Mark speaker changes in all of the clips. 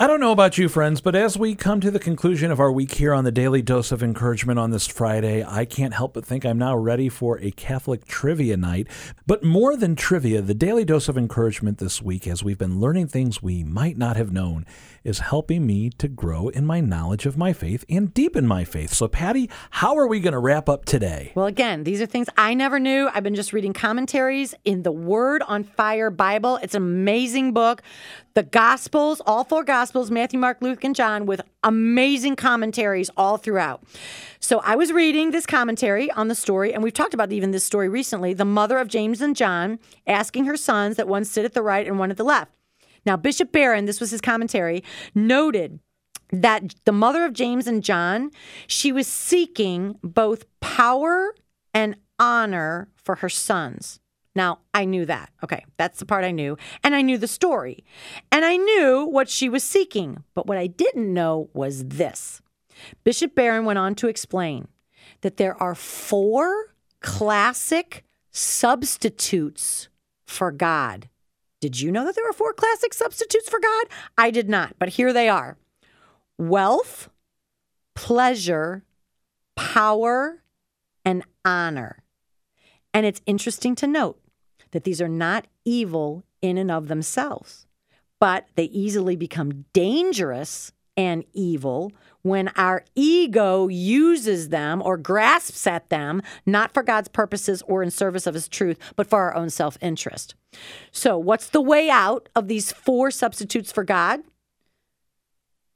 Speaker 1: I don't know about you, friends, but as we come to the conclusion of our week here on the Daily Dose of Encouragement on this Friday, I can't help but think I'm now ready for a Catholic trivia night. But more than trivia, the Daily Dose of Encouragement this week, as we've been learning things we might not have known, is helping me to grow in my knowledge of my faith and deepen my faith. So, Patty, how are we going to wrap up today?
Speaker 2: Well, again, these are things I never knew. I've been just reading commentaries in the Word on Fire Bible. It's an amazing book. The Gospels, all four Gospels, Matthew, Mark, Luke, and John, with amazing commentaries all throughout. So I was reading this commentary on the story, and we've talked about even this story recently the mother of James and John asking her sons that one sit at the right and one at the left. Now, Bishop Barron, this was his commentary, noted that the mother of James and John, she was seeking both power and honor for her sons. Now, I knew that. Okay, that's the part I knew. And I knew the story. And I knew what she was seeking. But what I didn't know was this Bishop Barron went on to explain that there are four classic substitutes for God. Did you know that there are four classic substitutes for God? I did not, but here they are wealth, pleasure, power, and honor. And it's interesting to note that these are not evil in and of themselves, but they easily become dangerous and evil when our ego uses them or grasps at them, not for God's purposes or in service of his truth, but for our own self interest. So, what's the way out of these four substitutes for God?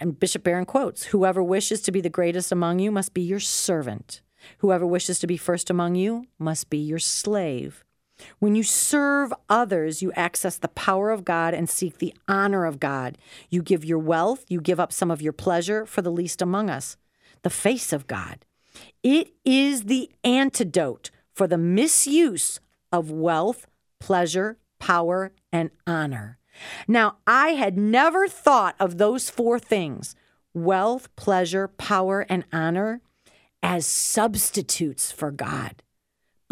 Speaker 2: And Bishop Barron quotes Whoever wishes to be the greatest among you must be your servant. Whoever wishes to be first among you must be your slave. When you serve others, you access the power of God and seek the honor of God. You give your wealth, you give up some of your pleasure for the least among us, the face of God. It is the antidote for the misuse of wealth, pleasure, power, and honor. Now, I had never thought of those four things wealth, pleasure, power, and honor as substitutes for God.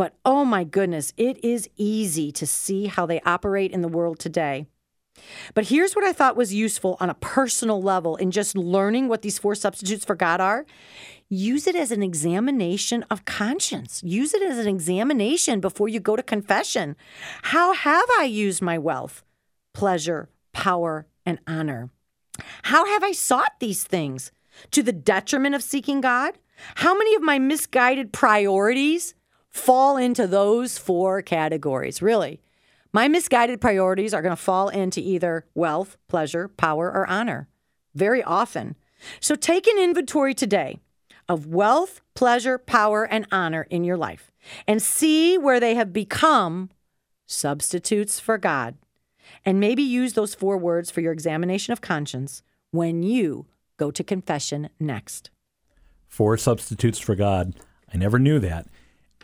Speaker 2: But oh my goodness, it is easy to see how they operate in the world today. But here's what I thought was useful on a personal level in just learning what these four substitutes for God are. Use it as an examination of conscience. Use it as an examination before you go to confession. How have I used my wealth, pleasure, power, and honor? How have I sought these things? To the detriment of seeking God? How many of my misguided priorities fall into those four categories, really. My misguided priorities are going to fall into either wealth, pleasure, power, or honor very often. So take an inventory today of wealth, pleasure, power, and honor in your life and see where they have become substitutes for God. And maybe use those four words for your examination of conscience when you go to confession next.
Speaker 1: Four substitutes for God. I never knew that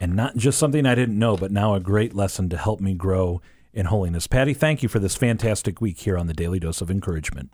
Speaker 1: and not just something I didn't know, but now a great lesson to help me grow in holiness. Patty, thank you for this fantastic week here on the Daily Dose of Encouragement.